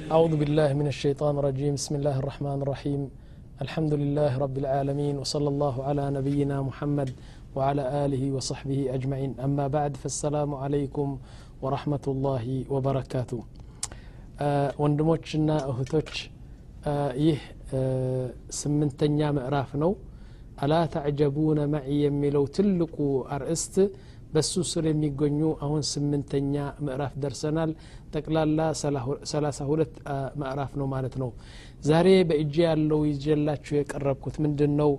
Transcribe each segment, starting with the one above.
أعوذ بالله من الشيطان الرجيم بسم الله الرحمن الرحيم الحمد لله رب العالمين وصلى الله على نبينا محمد وعلى آله وصحبه أجمعين أما بعد فالسلام عليكم ورحمة الله وبركاته ወንድሞችና እህቶች ይህ ስምንተኛ ምዕራፍ ነው አላ ተዕጀቡነ መዒ የሚለው ትልቁ አርእስት በሱ ስር የሚገኙ አሁን ስምንተኛ ምዕራፍ ደርሰናል። ጠቅላላ ሰላሳ ሁለት ምዕራፍ ነው ማለት ነው። ዛሬ በእጅ ያለው ይጀላችሁ የቀረብኩት ምንድን ነው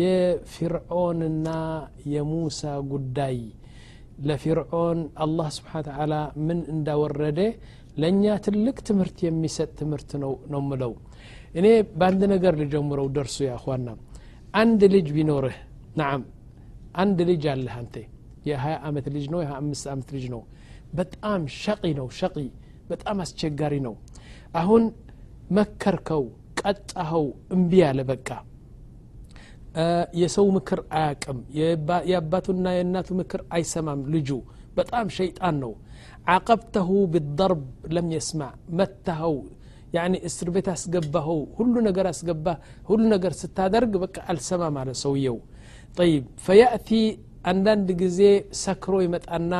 የፊርዖንና የሙሳ ጉዳይ። ለፊርዖን አላህ ስብሓን ተዓላ ምን እንዳወረደ ለእኛ ትልቅ ትምህርት የሚሰጥ ትምህርት ነው ነው ምለው እኔ በአንድ ነገር ልጀምረው ደርሱ ያኳና አንድ ልጅ ቢኖርህ ናም አንድ ልጅ አለህ አንተ የ20 ዓመት ልጅ ነው የ25 ዓመት ልጅ ነው በጣም ሸቂ ነው ሸቂ በጣም አስቸጋሪ ነው አሁን መከርከው ቀጣኸው እምቢ ያለ በቃ የሰው ምክር አያቅም የአባቱና የእናቱ ምክር አይሰማም ልጁ በጣም ሸይጣን ነው ዓቀብተሁ ብደርብ ለም የስማዕ መታኸው ያኒ እስር ቤት አስገባኸው ሁሉ ነገር አስገባ ሁሉ ነገር ስታደርግ በቃ አልሰማም አለ ሰውየው ጠይብ ፈያእቲ አንዳንድ ጊዜ ሰክሮ ይመጣና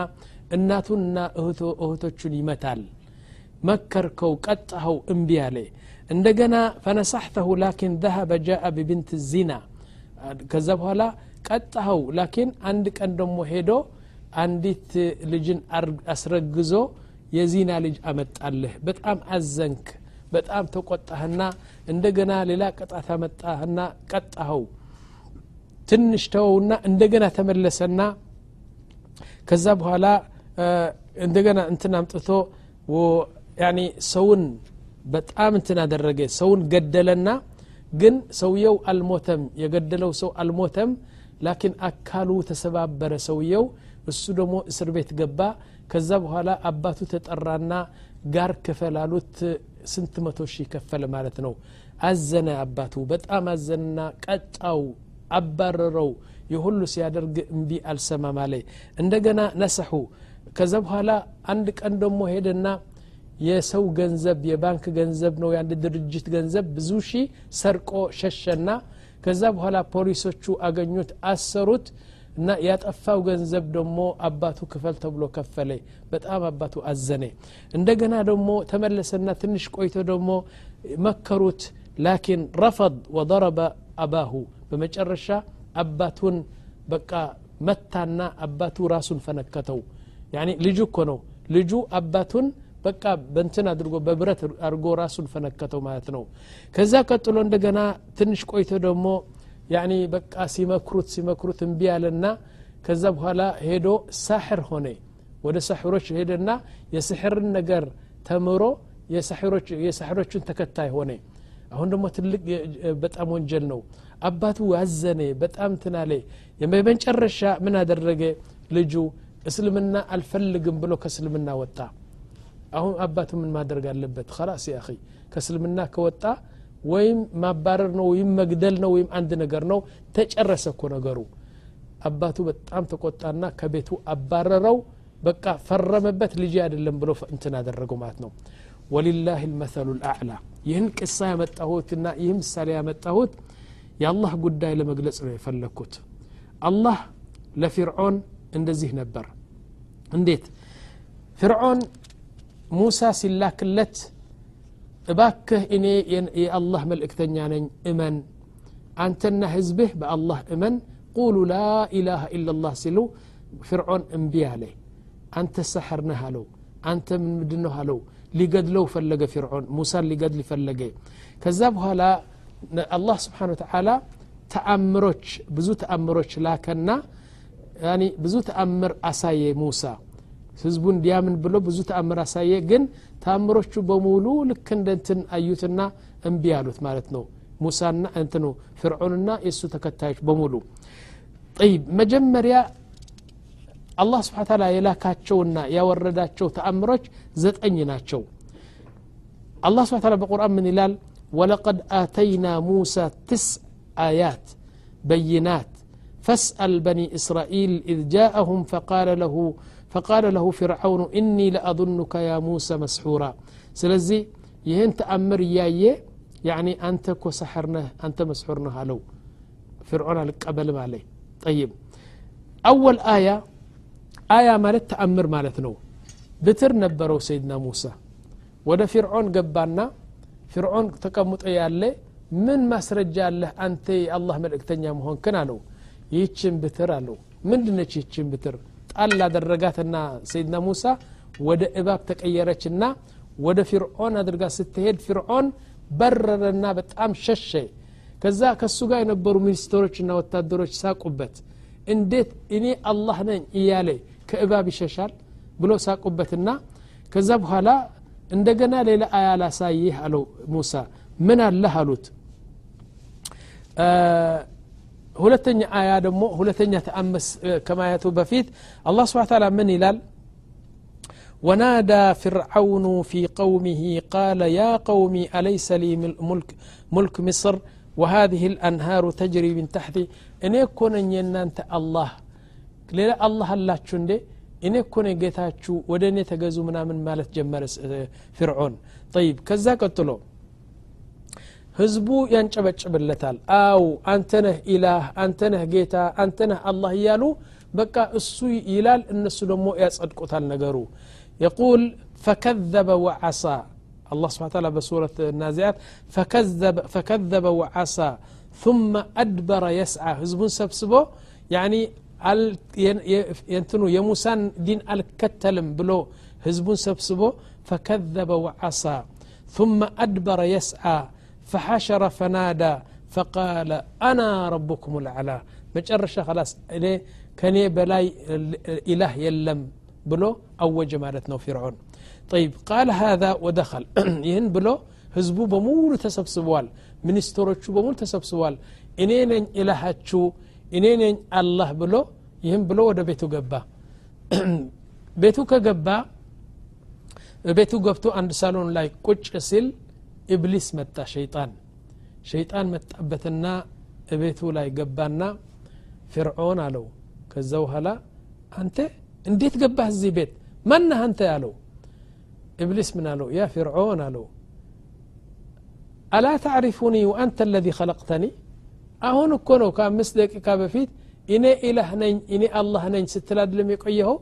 እናቱንና እህቶቹን ይመታል። መከርከው ቀጥኸው እምቢ አለ። እንደገና ፈነሳሕተሁ ላኪን ዘሀበ ጃአ ቢብንት ዚና። ከዛ በኋላ ቀጣኸው ላኪን አንድ ቀን ደሞ ሄዶ አንዲት ልጅን አስረግዞ የዚና ልጅ አመጣልህ። በጣም አዘንክ በጣም ተቆጣህና እንደገና ሌላ ቅጣት አመጣህና ቀጣኸው። ትንሽ ተወውና እንደገና ተመለሰና ከዛ በኋላ እንደገና እንትን አምጥቶ ሰውን በጣም እንትን አደረገ። ሰውን ገደለና ግን ሰውየው አልሞተም። የገደለው ሰው አልሞተም ላኪን አካሉ ተሰባበረ ሰውየው። እሱ ደግሞ እስር ቤት ገባ። ከዛ በኋላ አባቱ ተጠራና ጋር ክፈል ስንት መቶ ሺህ ከፈለ ማለት ነው። አዘነ አባቱ። በጣም አዘንና ቀጣው አባረረው። የሁሉ ሲያደርግ እምቢ አልሰማም አለ። እንደገና ነሰሑ። ከዛ በኋላ አንድ ቀን ደግሞ ሄደና የሰው ገንዘብ የባንክ ገንዘብ ነው የአንድ ድርጅት ገንዘብ ብዙ ሺህ ሰርቆ ሸሸና ከዛ በኋላ ፖሊሶቹ አገኙት አሰሩት እና ያጠፋው ገንዘብ ደግሞ አባቱ ክፈል ተብሎ ከፈለ። በጣም አባቱ አዘነ። እንደገና ደግሞ ተመለሰና ትንሽ ቆይቶ ደግሞ መከሩት። ላኪን ረፈድ ወضረበ አባሁ በመጨረሻ አባቱን በቃ መታና አባቱ ራሱን ፈነከተው። ያኒ ልጁ እኮ ነው። ልጁ አባቱን በቃ በንትን አድርጎ በብረት አድርጎ ራሱን ፈነከተው ማለት ነው። ከዛ ቀጥሎ እንደገና ትንሽ ቆይቶ ደግሞ ያኒ በቃ ሲመክሩት ሲመክሩት እምቢ ያለና ከዛ በኋላ ሄዶ ሳሕር ሆነ። ወደ ሳሕሮች ሄደና የስሕርን ነገር ተምሮ የሳሕሮችን ተከታይ ሆነ አሁን ደግሞ ትልቅ በጣም ወንጀል ነው። አባቱ ያዘነ በጣም ትናለ በመጨረሻ ምን አደረገ? ልጁ እስልምና አልፈልግም ብሎ ከእስልምና ወጣ። አሁን አባቱ ምን ማድረግ አለበት? ከላስ ያ ከእስልምና ከወጣ ወይም ማባረር ነው ወይም መግደል ነው ወይም አንድ ነገር ነው። ተጨረሰ እኮ ነገሩ። አባቱ በጣም ተቆጣና ከቤቱ አባረረው። በቃ ፈረመበት። ልጅ አይደለም ብሎ እንትን አደረገው ማለት ነው ወሊላህ ልመሰሉ ልአዕላ ይህን ቅሳ ያመጣሁትና ይህ ምሳሌ ያመጣሁት የአላህ ጉዳይ ለመግለጽ ነው የፈለግኩት አላህ ለፊርዖን እንደዚህ ነበር እንዴት ፍርዖን ሙሳ ሲላክለት እባክህ እኔ የአላህ መልእክተኛ ነኝ እመን አንተና ህዝብህ በአላህ እመን ቁሉ ላ ኢላሃ ኢላላህ ሲሉ ፍርዖን እምቢ አለ አንተ ሰሕር ነህ አለው አንተ ምንድን ነው አለው ሊገድለው ፈለገ ፍርዖን ሙሳን ሊገድል ፈለገ ከዛ በኋላ አላህ ስብሓን ወተዓላ ተአምሮች ብዙ ተአምሮች ላከና ብዙ ተአምር አሳየ ሙሳ ህዝቡ እንዲያምን ብሎ ብዙ ተአምር አሳየ ግን ተአምሮቹ በሙሉ ልክ እንደ እንትን አዩትና እምቢ አሉት ማለት ነው ሙሳና እንትኑ ፍርዖንና የእሱ ተከታዮች በሙሉ ጠይብ መጀመሪያ አላህ ስብሓ ታላ የላካቸውና ያወረዳቸው ተአምሮች ዘጠኝ ናቸው አላህ ስብሓ ታላ በቁርአን ምን ይላል ወለቀድ አተይና ሙሳ ትስዕ አያት በይናት فاسأل بني إسرائيل إذ جاءهم فقال له فقال له فرعون إني لأظنك يا موسى مسحورا سلزي يهن تأمر ياي يعني أنت كو سحرنه أنت مسحورنه هلو فرعون القبل مالي طيب أول آية አያ ማለት ተአምር ማለት ነው። ብትር ነበረው ሰይድና ሙሳ። ወደ ፊርዖን ገባና ፊርዖን ተቀምጦ ያለ ምን ማስረጃ አለህ አንተ የአላህ መልእክተኛ መሆንክን አለው። ይህችን ብትር አለው። ምንድነች ይህችን ብትር? ጣል አደረጋትና ሰይድና ሙሳ ወደ እባብ ተቀየረችና ወደ ፊርዖን አድርጋ ስትሄድ ፊርዖን በረረና በጣም ሸሸ። ከዛ ከሱ ጋር የነበሩ ሚኒስትሮችና ወታደሮች ሳቁበት። እንዴት እኔ አላህ ነኝ እያለ ከእባብ ይሸሻል ብሎ ሳቁበትና ከዛ በኋላ እንደገና ሌላ አያ ላሳይህ አለው ሙሳ ምን አለህ አሉት ሁለተኛ አያ ደግሞ ሁለተኛ ተአመስ ከማየቱ በፊት አላህ ስብሓ ታላ ምን ይላል ونادى فرعون في قومه قال يا قوم أليس لي ملك, ملك مصر وهذه الأنهار تجري من تحتي إن يكون أنت الله ሌላ አላህ አላችሁ እንዴ እኔ እኮ ነው ጌታችሁ ወደ እኔ ተገዙ ምናምን ማለት ጀመረ ፍርዖን ጠይብ ከዛ ቀጥሎ ህዝቡ ያንጨበጭብለታል አው አንተ ነህ ኢላህ አንተ ነህ ጌታ አንተ ነህ አላህ እያሉ በቃ እሱ ይላል እነሱ ደግሞ ያጸድቁታል ነገሩ يقول فكذب وعصى الله سبحانه وتعالى بسورة النازعات فكذب, فكذب وعصى ثم أدبر يسعى هزب سبسبه يعني ينتنو يموسان دين الكتلم بلو هزب سبسبه فكذب وعصى ثم أدبر يسعى فحشر فنادى فقال أنا ربكم الأعلى مجرشة خلاص إليه كان بلاي إله يلم بلو أوج مالتنا فرعون طيب قال هذا ودخل يهن بلو هزبو بمول تسبسبوال ሚኒስትሮቹ በሙሉ ተሰብስቧል እኔ ነኝ ኢላሃችሁ እኔ ነኝ አላህ ብሎ ይህም ብሎ ወደ ቤቱ ገባ ቤቱ ከገባ ቤቱ ገብቶ አንድ ሳሎን ላይ ቁጭ ሲል ኢብሊስ መጣ ሸይጣን ሸይጣን መጣበትና ቤቱ ላይ ገባና ፍርዖን አለው ከዛ በኋላ አንተ እንዴት ገባህ እዚህ ቤት ማነህ አንተ ያለው ኢብሊስ ምን አለው ያ ፍርዖን አለው አላ ታዕሪፉኒ ወአንተ አለዚ ኸለቅተኒ አሁን እኮ ነው ከአምስት ደቂቃ በፊት እኔ ኢላህ ነኝ እኔ አላህ ነኝ ስትላድልም የቆየኸው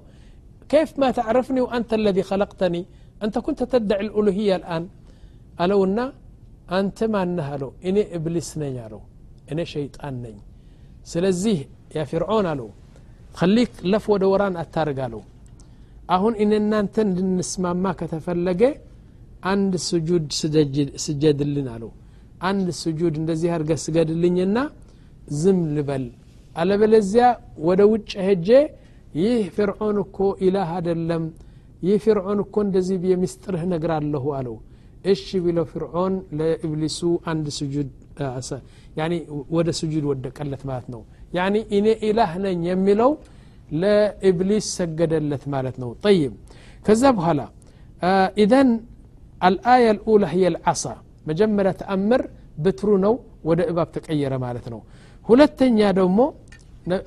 كيف ما تعرفني وأنت الذي خلقتني أنت كنت تدعي الألوهية الآن ألونا أنت ما نهلو إني إبليس نيالو إني شيطان ني سلزيه يا فرعون ألو خليك لف ودوران أتارقالو أهون إن أنت نسمع ما كتفلقه አንድ ስጁድ ስጀድልን አለው አንድ ስጁድ እንደዚህ አርገ ስገድልኝና ዝም ልበል አለበለዚያ ወደ ውጭ ሄጄ ይህ ፍርዖን እኮ ኢላህ አደለም ይህ ፍርዖን እኮ እንደዚህ የሚስጥርህ ነገር አለሁ አለው እሺ ቢለው ፍርዖን ለኢብሊሱ አንድ ስጁድ ወደ ስጁድ ወደቀለት ማለት ነው ያኒ እኔ ኢላህ ነኝ የሚለው ለኢብሊስ ሰገደለት ማለት ነው ጠይብ ከዛ በኋላ ኢዘን الآية الأولى هي العصا መጀመሪያ ተአምር ብትሩ ነው ወደ እባብ ተቀየረ ማለት ነው። ሁለተኛ ደግሞ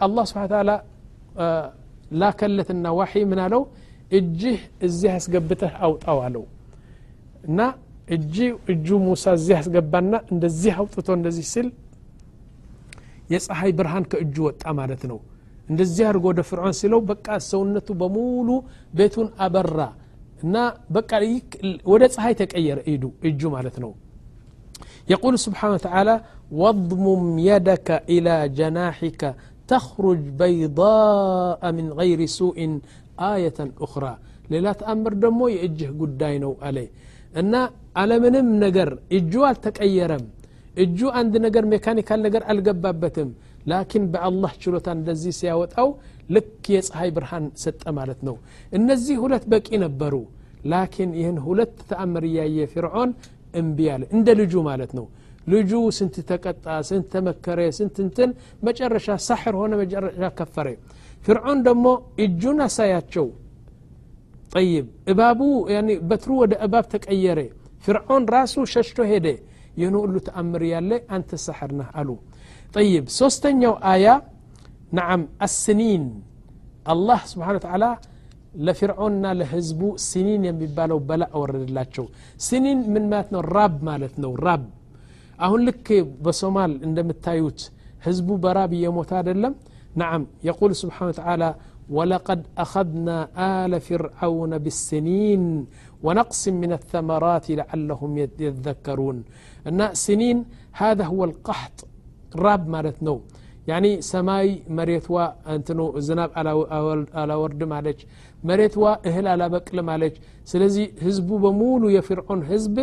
አላህ ስብሓ ተላ ላከለትና ዋሒ ምን አለው? እጅህ እዚህ አስገብተህ አውጣው አለው። እና እጅ እጁ ሙሳ እዚህ አስገባና እንደዚህ አውጥቶ እንደዚህ ሲል የፀሐይ ብርሃን ከእጁ ወጣ ማለት ነው። እንደዚህ አድርጎ ወደ ፍርዖን ሲለው በቃ ሰውነቱ በሙሉ ቤቱን አበራ እና በቃ ወደ ፀሐይ ተቀየረ። እዱ እጁ ማለት ነው። يقول سبحانه وتعالى واضمم يدك إلى جناحك تخرج بيضاء من غير سوء آية أخرى ሌላ ተአምር ደግሞ የእጅህ ጉዳይ ነው አለ እና አለምንም ነገር እጁ አልተቀየረም እጁ አንድ ነገር ሜካኒካል ነገር አልገባበትም ላኪን በአላህ ችሎታ እንደዚህ ሲያወጣው ልክ የፀሐይ ብርሃን ሰጠ ማለት ነው እነዚህ ሁለት በቂ ነበሩ ላኪን ይህን ሁለት ተአምር እያየ ፍርዖን እምቢ አለ እንደ ልጁ ማለት ነው ልጁ ስንት ተቀጣ ስንት ተመከረ ስንት እንትን መጨረሻ ሳሕር ሆነ መጨረሻ ከፈረ ፍርዖን ደግሞ እጁን አሳያቸው ጠይብ እባቡ በትሩ ወደ እባብ ተቀየረ ፍርዖን ራሱ ሸሽቶ ሄደ ይህን ሁሉ ተአምር ያለ አንተ ሳሕር ነህ አሉ طيب ሶስተኛው አያ نعم السنين الله سبحانه وتعالى ለፊርዖንና ለህዝቡ ሲኒን የሚባለው በላ ወረደላቸው ሲኒን ምን ማለት ነው ራብ ማለት ነው ራብ አሁን ልክ በሶማል እንደምታዩት ህዝቡ በራብ እየሞተ አይደለም نعم يقول سبحانه وتعالى ولقد أخذنا آل فرعون بالسنين ونقص من الثمرات لعلهم يذكرون أن سنين هذا هو القحط راب مالت نو يعني سماي مريتوا انتنو زناب على على ورد መሬትዋ እህል አላበቅልም አለች። ስለዚህ ህዝቡ በሙሉ የፍርዖን ህዝብ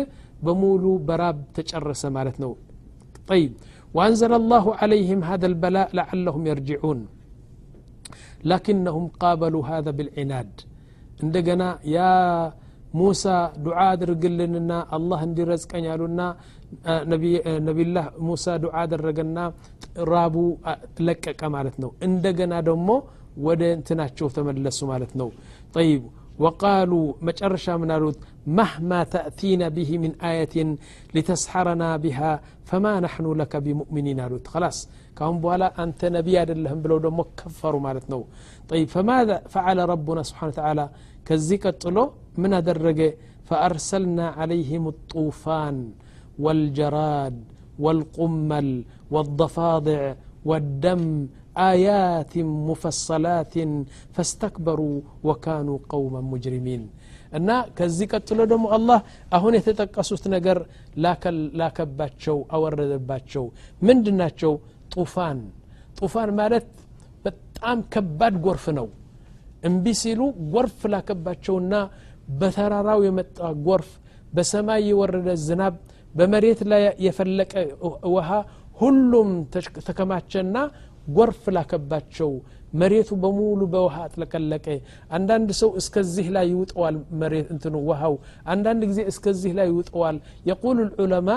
በሙሉ በራብ ተጨረሰ ማለት ነው። طيب وأنزل الله عليهم هذا البلاء لعلهم يرجعون لكنهم قابلوا هذا بالعناد عندنا يا موسى دعاء درقلننا الله اندي رزق أن يالونا نبي, نبي الله موسى دعاء درقلنا رابو لك كمالتنا عندنا دمو ወደ እንትናቸው ተመለሱ ማለት ነው ጠይብ وقالوا مجرشا من قالوا مهما تأتينا به من آية لتسحرنا بها فما نحن لك بمؤمنين قالوا خلاص كهم بوالا أنت نبي لهم بلو دمو كفروا مالتنا طيب فماذا فعل ربنا سبحانه وتعالى كزيك الطلو من درجة فأرسلنا عليهم الطوفان والجراد والقمل والضفادع والدم አያት ሙፈሰላትን ፈስተክበሩ ወካኑ ቀውመ ሙጅሪሚን እና ከዚህ ቀጥሎ ደግሞ አላህ አሁን የተጠቀሱት ነገር ላከባቸው አወረደባቸው። ምንድናቸው ጡፋን። ጡፋን ማለት በጣም ከባድ ጎርፍ ነው። እምቢ ሲሉ ጎርፍ ላከባቸውና በተራራው የመጣ ጎርፍ በሰማይ የወረደ ዝናብ በመሬት ላይ የፈለቀ ውሃ ሁሉም ተከማቸና ጎርፍ ላከባቸው መሬቱ በሙሉ በውሃ አጥለቀለቀ አንዳንድ ሰው እስከዚህ ላይ ይውጠዋል መሬት እንትኑ ውሃው አንዳንድ ጊዜ እስከዚህ ላይ ይውጠዋል የቁሉ ልዑለማ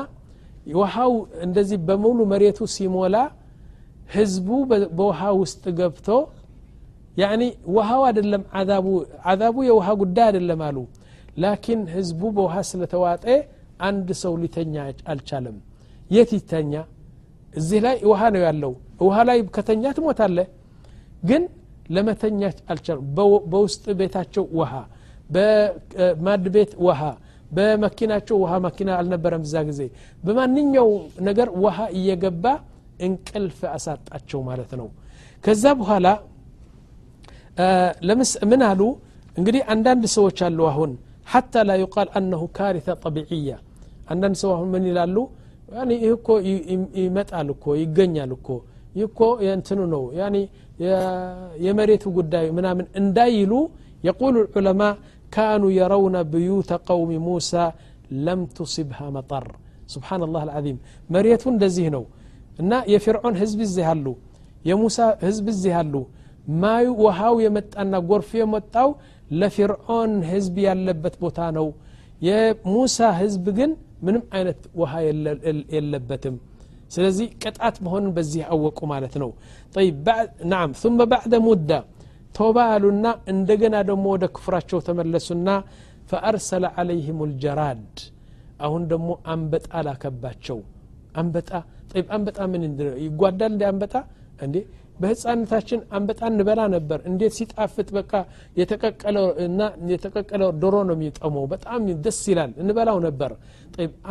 ውሃው እንደዚህ በሙሉ መሬቱ ሲሞላ ህዝቡ በውሃ ውስጥ ገብቶ ያኒ ውሃው አይደለም አዛቡ አዛቡ የውሃ ጉዳይ አይደለም አሉ ላኪን ህዝቡ በውሃ ስለተዋጠ አንድ ሰው ሊተኛ አልቻለም የት ይተኛ እዚህ ላይ ውሃ ነው ያለው ውሃ ላይ ከተኛ ትሞታለ ግን ለመተኛት አልቻሉም በውስጥ ቤታቸው ውሃ በማድ ቤት ውሃ በመኪናቸው ውሃ መኪና አልነበረም እዛ ጊዜ በማንኛው ነገር ውሃ እየገባ እንቅልፍ አሳጣቸው ማለት ነው ከዛ በኋላ ምን አሉ እንግዲህ አንዳንድ ሰዎች አሉ አሁን ሐታ ላ ዩቃል አነሁ ካሪተ ጠቢዕያ አንዳንድ ሰው አሁን ምን ይላሉ ይህ እኮ ይመጣል እኮ ይገኛል እኮ ይህ እኮ የእንትኑ ነው ያኒ የመሬቱ ጉዳይ ምናምን እንዳይሉ የቁሉ ዑለማ ካኑ የረውነ ብዩተ ቀውሚ ሙሳ ለም ቱሲብሃ መጠር ስብሓን ላህ አልዓዚም መሬቱ እንደዚህ ነው እና የፊርዖን ህዝብ እዚህ አሉ የሙሳ ህዝብ እዚህ አሉ ማዩ ውሃው የመጣና ጎርፍ የመጣው ለፊርዖን ህዝብ ያለበት ቦታ ነው የሙሳ ህዝብ ግን ምንም አይነት ውሃ የለበትም ስለዚህ ቅጣት መሆኑን በዚህ አወቁ ማለት ነው። ናም ثመ ባዕደ ሙዳ ተውባ አሉና እንደገና ደግሞ ወደ ክፍራቸው ተመለሱና ፈአርሰለ አለይህም ልጀራድ አሁን ደግሞ አንበጣ ላከባቸው። አንበጣ አንበጣ ምን ይጓዳል እንደ አንበጣ? እንዴ በህፃነታችን አንበጣ እንበላ ነበር። እንዴት ሲጣፍጥ በቃ የተቀቀለ ዶሮ ነው የሚጠመው። በጣም ደስ ይላል። እንበላው ነበር።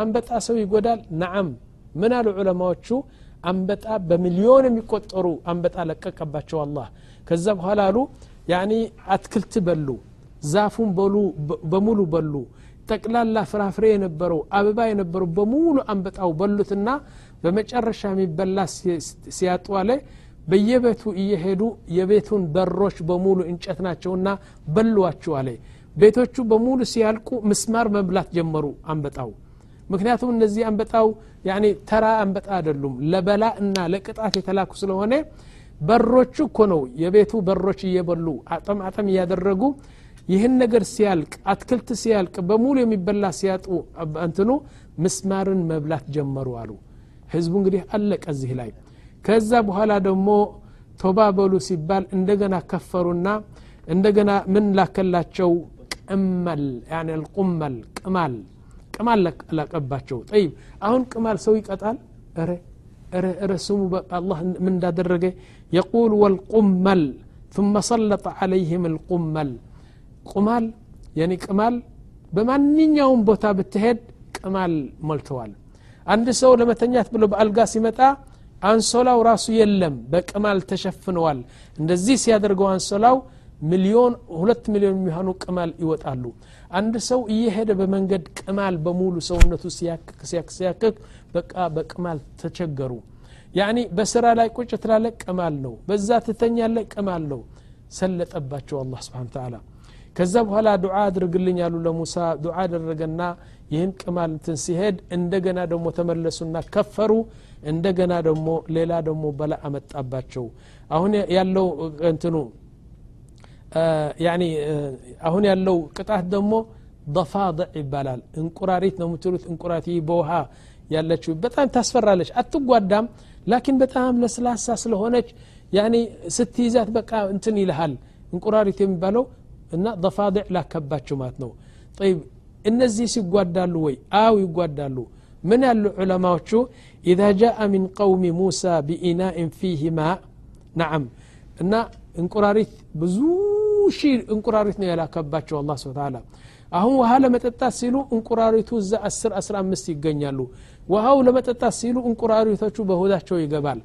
አንበጣ ሰው ይጎዳል? ናዓም ምን አሉ ዑለማዎቹ? አንበጣ በሚሊዮን የሚቆጠሩ አንበጣ ለቀቀባቸው አላህ። ከዛ በኋላ አሉ ያኒ አትክልት በሉ ዛፉን በሙሉ በሉ ጠቅላላ ፍራፍሬ የነበረው አበባ የነበረው በሙሉ አንበጣው በሉትና በመጨረሻ የሚበላ ሲያጡ አለ። በየቤቱ እየሄዱ የቤቱን በሮች በሙሉ እንጨት ናቸውና በሏቸው አለ። ቤቶቹ በሙሉ ሲያልቁ ምስማር መብላት ጀመሩ አንበጣው ምክንያቱም እነዚህ አንበጣው ተራ አንበጣ አይደሉም። ለበላ እና ለቅጣት የተላኩ ስለሆነ በሮቹ እኮ ነው የቤቱ በሮች እየበሉ አጠም አጠም እያደረጉ ይህን ነገር ሲያልቅ አትክልት ሲያልቅ በሙሉ የሚበላ ሲያጡ እንትኑ ምስማርን መብላት ጀመሩ አሉ። ህዝቡ እንግዲህ አለቀ እዚህ ላይ። ከዛ በኋላ ደግሞ ቶባ ሲባል እንደገና ከፈሩና እንደገና ምን ላከላቸው? ቅመል ልቁመል ቅማል ቅማል ላቀባቸው ጠይብ አሁን ቅማል ሰው ይቀጣል ረ ስሙ አላህ ምን እንዳደረገ የቁል ወልቁመል ثم سلط عليهم القمل ቁማል የኒ ቅማል በማንኛውም ቦታ ብትሄድ ቅማል ሞልተዋል አንድ ሰው ለመተኛት ብሎ በአልጋ ሲመጣ አንሶላው ራሱ የለም በቅማል ተሸፍነዋል እንደዚህ ሲያደርገው አንሶላው ሚሊዮን ሁለት ሚሊዮን የሚሆኑ ቅማል ይወጣሉ አንድ ሰው እየሄደ በመንገድ ቅማል በሙሉ ሰውነቱ ሲያክክ ሲያክክ በቃ በቅማል ተቸገሩ። ያኒ በስራ ላይ ቁጭ ትላለ ቅማል ነው። በዛ ትተኛለ ቅማል ነው። ሰለጠባቸው አላህ ስብሓን ተዓላ ከዛ በኋላ ዱዓ አድርግልኝ ያሉ ለሙሳ። ዱዓ አደረገና ይህን ቅማል እንትን ሲሄድ እንደገና ደግሞ ተመለሱና ከፈሩ። እንደገና ደግሞ ሌላ ደግሞ በላ አመጣባቸው። አሁን ያለው እንትኑ ያኒ አሁን ያለው ቅጣት ደግሞ ضፋضዕ ይባላል እንቁራሪት ነው የምትሉት እንቁራቲ በውሃ ያለችው በጣም ታስፈራለች አትጓዳም ላኪን በጣም ለስላሳ ስለሆነች ያኒ ስትይዛት በቃ እንትን ይልሃል እንቁራሪት የሚባለው እና ضፋضዕ ላከባቸው ማለት ነው طيب እነዚህ ሲጓዳሉ ወይ አው ይጓዳሉ ምን ያሉ ዑለማዎቹ ኢዛ ጃአ ሚን ቀውሚ ሙሳ ቢኢናኢን ፊህ ማ ነዓም እና እንቁራሪት ብዙ ሺህ እንቁራሪት ነው የላከባቸው አላ ስብን ታላ አሁን ውሃ ለመጠጣት ሲሉ እንቁራሪቱ እዛ አስር አስራ አምስት ይገኛሉ ውሃው ለመጠጣት ሲሉ እንቁራሪቶቹ በሆዳቸው ይገባል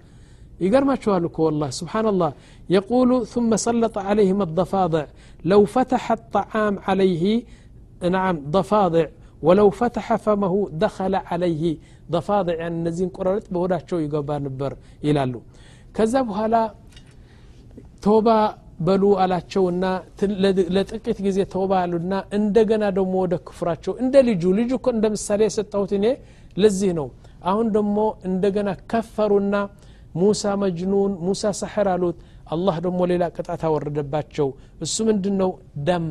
يقرمشوها لك والله سبحان الله يقول ثم سلط عليهم الضفادع لو فتح الطعام عليه نعم ضفادع ولو فتح فمه دخل عليه ضفادع يعني እነዚህን ቆራርጥ በሆዳቸው ይገባ ነበር ይላሉ ከዛ በኋላ ቶባ በሉ አላቸውና ለጥቂት ጊዜ ተውባ አሉና እንደገና ደግሞ ወደ ክፍራቸው እንደ ልጁ ልጁ እኮ እንደ ምሳሌ የሰጠሁት እኔ ለዚህ ነው። አሁን ደግሞ እንደገና ከፈሩና ሙሳ መጅኑን ሙሳ ሰሕር አሉት። አላህ ደግሞ ሌላ ቅጣት አወረደባቸው። እሱ ምንድን ነው ደም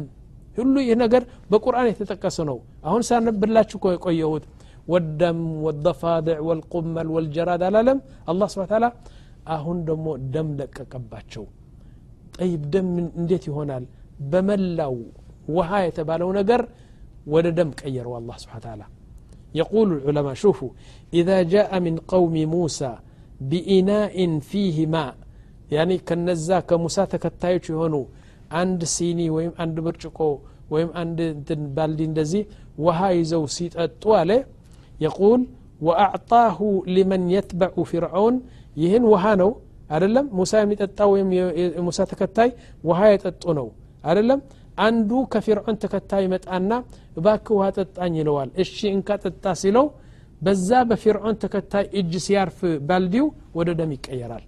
ሁሉ ይህ ነገር በቁርአን የተጠቀሰ ነው። አሁን ሳነብላችሁ እኮ የቆየሁት ወደም ወደፋድዕ ወልቁመል ወልጀራድ አላለም። አላህ ስብን አሁን ደግሞ ደም ለቀቀባቸው ጠይብ ደም እንዴት ይሆናል በመላው ውሃ የተባለው ነገር ወደ ደም ቀየረው አላህ ስብን ታላ يقول العلماء شوفوا إذا جاء من قوم موسى بإناء فيه ماء يعني كنزا كموسى تكتايش يهونو አንድ ሲኒ ወይም አንድ ብርጭቆ ወይም አንድ እንትን ባልዲ እንደዚህ ውሃ ይዘው ሲጠጡ አለ የቁል ወአዕጣሁ ሊመን የትበዑ ፊርዖን ይህን ውሃ ነው አደለም ሙሳ የሚጠጣ ወይም የሙሳ ተከታይ ውሃ የጠጡ ነው አደለም አንዱ ከፊርዖን ተከታይ መጣና እባክ ውሃ ጠጣኝ ይለዋል እሺ እንካ ጠጣ ሲለው በዛ በፊርዖን ተከታይ እጅ ሲያርፍ ባልዲው ወደ ደም ይቀየራል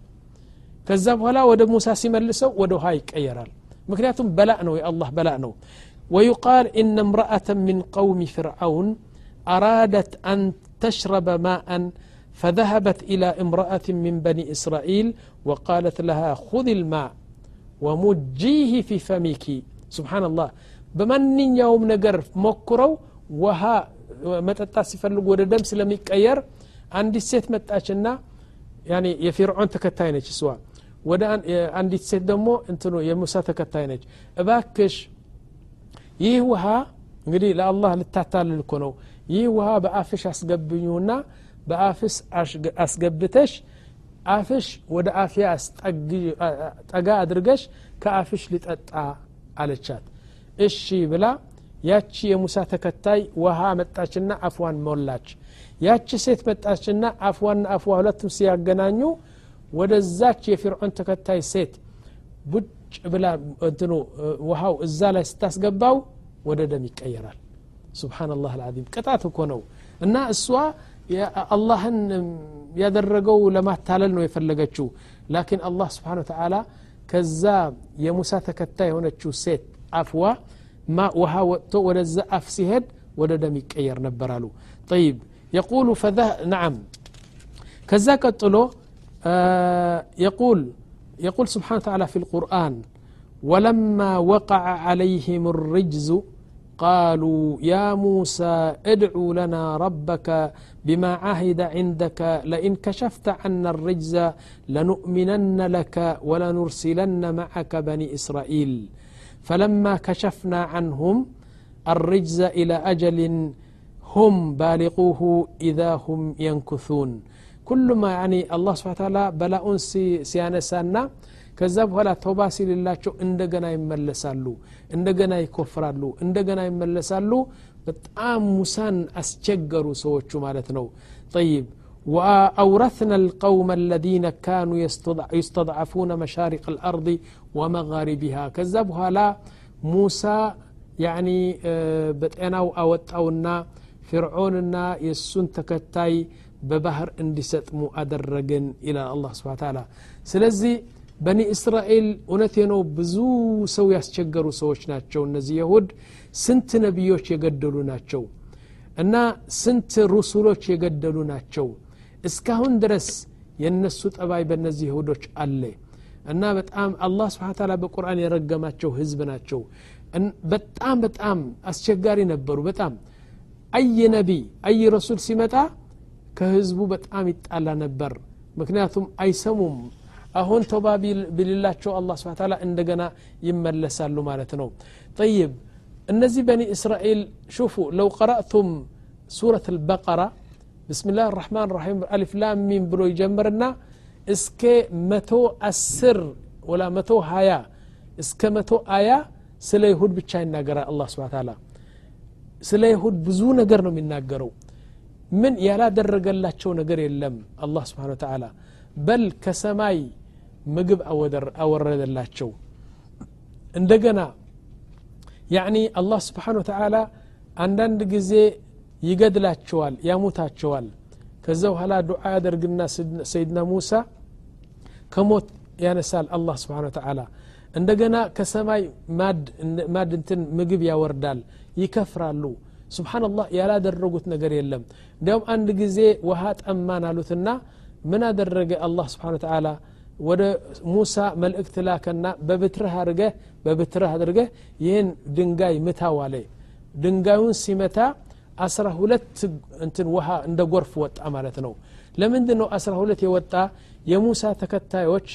ከዛ በኋላ ወደ ሙሳ ሲመልሰው ወደ ውሃ ይቀየራል ምክንያቱም በላእ ነው የአላህ በላእ ነው ويقال إن امرأة من قوم فرعون أرادت أن تشرب ماء فذهبت إلى امرأة من بني إسرائيل وقالت لها خذ الماء ومجيه في فمك سبحان الله بمن يوم نقر مكرو وها መጠጣት ሲፈልጉ ወደ ደም ስለሚቀየር አንዲት ሴት መጣችና የፊርዖን ተከታይ ነች እሷ ወደ አንዲት ሴት ደግሞ እንትኑ የሙሳ ተከታይ ነች እባክሽ ይህ ውሃ እንግዲህ ለአላህ ልታታልል እኮ ነው ይህ ውሃ በአፍሽ አስገብኙና በአፍስ አስገብተሽ አፍሽ ወደ አፍያ ጠጋ አድርገሽ ከአፍሽ ሊጠጣ አለቻት እሺ ብላ ያቺ የሙሳ ተከታይ ውሃ መጣችና አፍዋን ሞላች ያቺ ሴት መጣችና አፍዋና አፍዋ ሁለቱም ሲያገናኙ ወደዛች የፊርዖን ተከታይ ሴት ቡጭ ብላ እንትኑ ውሃው እዛ ላይ ስታስገባው ወደ ደም ይቀየራል ስብሓናላህ አልዓዚም ቅጣት እኮ ነው እና እሷ አላህን ያደረገው ለማታለል ነው የፈለገችው ላኪን አላህ ስብሓን ተዓላ ከዛ የሙሳ ተከታይ የሆነችው ሴት አፍዋ ማ ውሃ ወጥቶ ወደዛ አፍ ሲሄድ ወደ ደም ይቀየር ነበር አሉ ጠይብ የቁሉ ፈዛ ነዓም ከዛ ቀጥሎ يقول يقول سبحانه وتعالى في القرآن ولما وقع عليهم الرجز قالوا يا موسى ادع لنا ربك بما عهد عندك لئن كشفت عنا الرجز لنؤمنن لك ولنرسلن معك بني إسرائيل. فلما كشفنا عنهم الرجز إلى أجل هم بالغوه إذا هم ينكثون. كل ما يعني الله سبحانه وتعالى بلاؤن سيانسانا ከዛ በኋላ ተውባ ሲልላቸው እንደገና ይመለሳሉ እንደገና ይኮፍራሉ እንደገና ይመለሳሉ በጣም ሙሳን አስቸገሩ ሰዎቹ ማለት ነው ጠይብ وأورثنا القوم الذين كانوا يستضعفون مشارق الأرض ومغاربها كذبها لا موسى يعني بتأناو أوتأونا فرعوننا يسون تكتاي ببهر اندستمو أدرجن إلى الله سبحانه وتعالى سلزي በኒ እስራኤል እውነቴ ነው ብዙ ሰው ያስቸገሩ ሰዎች ናቸው። እነዚህ የሁድ ስንት ነቢዮች የገደሉ ናቸው እና ስንት ሩሱሎች የገደሉ ናቸው። እስካሁን ድረስ የእነሱ ጠባይ በእነዚህ ይሁዶች አለ እና በጣም አላህ ስብሓን ታላ በቁርአን የረገማቸው ህዝብ ናቸው። በጣም በጣም አስቸጋሪ ነበሩ። በጣም አይ ነቢይ አይ ረሱል ሲመጣ ከህዝቡ በጣም ይጣላ ነበር። ምክንያቱም አይሰሙም አሁን ተውባ ቢልላቸው አላ ስብን ታላ እንደገና ይመለሳሉ ማለት ነው ጠይብ እነዚህ በኒ እስራኤል ሹፉ ለው ቀረእቱም ሱረት አልበቀራ بسم الله الرحمن الرحيم ألف لام ميم بلو يجمرنا اسك متو أسر ولا متو هايا اسك متو آيا سلا يهود بتشاين ناقرا الله سبحانه وتعالى سلا يهود بزو نقر من ناقروا من يلا درق الله شو نقر يلم الله سبحانه ምግብ አወረደላቸው። እንደገና ያኒ አላህ ስብሓን ተላ አንዳንድ ጊዜ ይገድላቸዋል ያሙታቸዋል ከዛ በኋላ ዱዓ ያደርግና ሰይድና ሙሳ ከሞት ያነሳል አላህ ስብሓን ተላ እንደገና ከሰማይ ማድ እንትን ምግብ ያወርዳል ይከፍራሉ። ስብናላህ ያላደረጉት ነገር የለም። እንዲያውም አንድ ጊዜ ውሃ ጠማን አሉትና ምን አደረገ አላህ ስብሓን ተላ ወደ ሙሳ መልእክት ላከና በብትርህ አድርገህ በብትርህ አድርገህ ይህን ድንጋይ ምታው ድንጋዩን ሲመታ አስራ ሁለት እንትን ውሃ እንደ ጎርፍ ወጣ ማለት ነው። ለምንድ ነው አስራ ሁለት የወጣ? የሙሳ ተከታዮች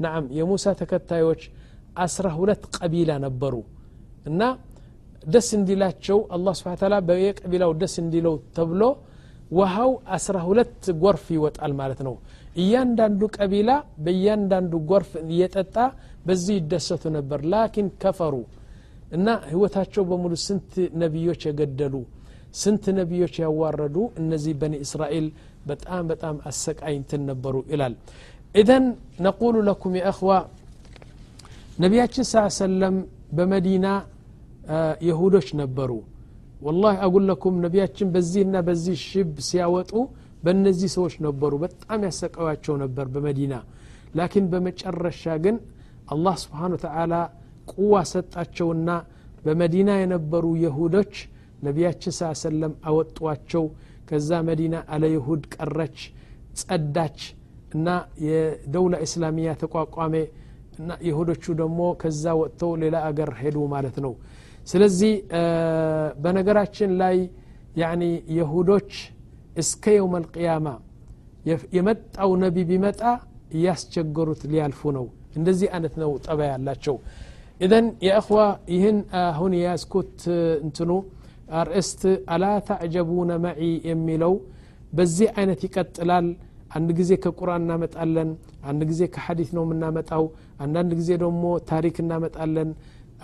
ናም የሙሳ ተከታዮች አስራ ሁለት ቀቢላ ነበሩ እና ደስ እንዲላቸው አላህ ስብን ታላ በየቀቢላው ደስ እንዲለው ተብሎ ውሃው አስራ ሁለት ጎርፍ ይወጣል ማለት ነው እያንዳንዱ ቀቢላ በእያንዳንዱ ጎርፍ እየጠጣ በዚህ ይደሰቱ ነበር ላኪን ከፈሩ እና ህይወታቸው በሙሉ ስንት ነቢዮች የገደሉ ስንት ነቢዮች ያዋረዱ እነዚህ በኒ እስራኤል በጣም በጣም አሰቃይ እንትን ነበሩ ይላል ኢዘን ነቁሉ ለኩም የእኽዋ ነቢያችን ስ ሰለም በመዲና የሁዶች ነበሩ ወላሂ አጉል ለኩም ነቢያችን በዚህና በዚህ ሽብ ሲያወጡ በእነዚህ ሰዎች ነበሩ በጣም ያሰቃያቸው ነበር በመዲና። ላኪን በመጨረሻ ግን አላህ ስብሓን ተዓላ ቁዋ ሰጣቸውና በመዲና የነበሩ የሁዶች ነቢያችን ስ ሰለም አወጧቸው። ከዛ መዲና አለ ይሁድ ቀረች ጸዳች እና የደውላ እስላሚያ ተቋቋሜ እና ይሁዶቹ ደግሞ ከዛ ወጥተው ሌላ አገር ሄዱ ማለት ነው። ስለዚህ በነገራችን ላይ የሁዶች እስከ የውም አልቅያማ የመጣው ነቢ ቢመጣ እያስቸገሩት ሊያልፉ ነው እንደዚህ አይነት ነው ጠባ ያላቸው ኢዘን የእኽዋ ይህን አሁን የያዝኩት እንትኑ አርእስት አላ ታዕጀቡነ መዒ የሚለው በዚህ አይነት ይቀጥላል አንድ ጊዜ ከቁርአን እናመጣለን አንድ ጊዜ ከሐዲት ነው የምናመጣው አንዳንድ ጊዜ ደግሞ ታሪክ እናመጣለን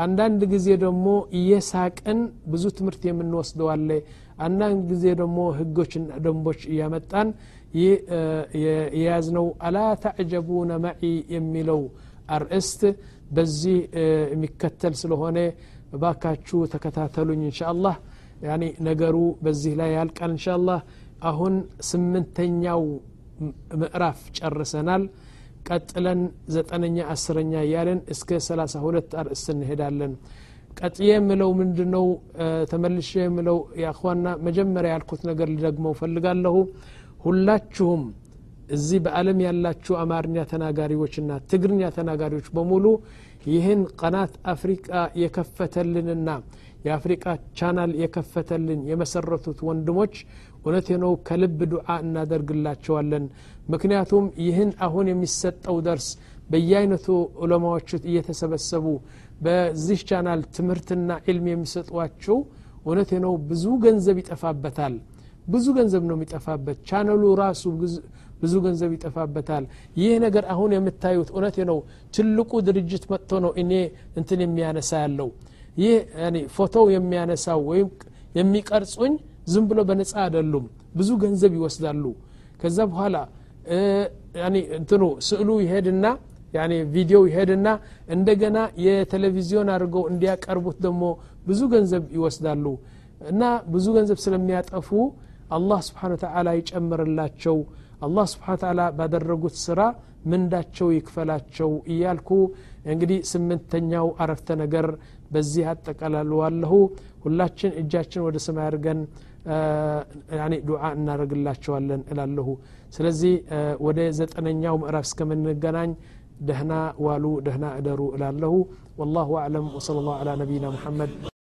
አንዳንድ ጊዜ ደግሞ እየሳቅን ብዙ ትምህርት የምንወስደዋለ አንዳንድ ጊዜ ደግሞ ህጎችና ደንቦች እያመጣን የያዝነው አላ ታዕጀቡነ መዒ የሚለው አርእስት በዚህ የሚከተል ስለሆነ ባካችሁ ተከታተሉኝ እንሻ አላህ ነገሩ በዚህ ላይ ያልቃል እንሻ አላህ አሁን ስምንተኛው ምዕራፍ ጨርሰናል። ቀጥለን ዘጠነኛ አስረኛ እያለን እስከ ሰላሳ ሁለት አርእስት እንሄዳለን ቀጥዬ የምለው ምንድ ነው ተመልሼ የምለው የአኽዋና መጀመሪያ ያልኩት ነገር ልደግመው ፈልጋለሁ ሁላችሁም እዚህ በአለም ያላችሁ አማርኛ ተናጋሪዎችና ትግርኛ ተናጋሪዎች በሙሉ ይህን ቀናት አፍሪቃ የከፈተልንና የአፍሪቃ ቻናል የከፈተልን የመሰረቱት ወንድሞች እውነት ነው ከልብ ዱዓ እናደርግላቸዋለን። ምክንያቱም ይህን አሁን የሚሰጠው ደርስ በየአይነቱ ዑለማዎች እየተሰበሰቡ በዚህ ቻናል ትምህርትና ዕልም የሚሰጧቸው እውነት ነው ብዙ ገንዘብ ይጠፋበታል። ብዙ ገንዘብ ነው የሚጠፋበት። ቻነሉ ራሱ ብዙ ገንዘብ ይጠፋበታል። ይህ ነገር አሁን የምታዩት እውነት ነው ትልቁ ድርጅት መጥቶ ነው እኔ እንትን የሚያነሳ ያለው። ይህ ፎቶው የሚያነሳው ወይም የሚቀርጹኝ ዝም ብሎ በነጻ አይደሉም። ብዙ ገንዘብ ይወስዳሉ። ከዛ በኋላ እንትኑ ስዕሉ ይሄድና ያኔ ቪዲዮ ይሄድና እንደገና የቴሌቪዚዮን አድርገው እንዲያቀርቡት ደግሞ ብዙ ገንዘብ ይወስዳሉ። እና ብዙ ገንዘብ ስለሚያጠፉ አላህ ስብሓን ተዓላ ይጨምርላቸው። አላህ ስብሓን ተዓላ ባደረጉት ስራ ምንዳቸው ይክፈላቸው እያልኩ እንግዲህ ስምንተኛው አረፍተ ነገር በዚህ አጠቃላለዋለሁ ሁላችን እጃችን ወደ ሰማይ አድርገን ዱዓ እናደርግላቸዋለን እላለሁ። ስለዚህ ወደ ዘጠነኛው ምዕራፍ እስከምንገናኝ دهنا والو دهنا أدرو إلى الله. والله أعلم. وصلى الله على نبينا محمد.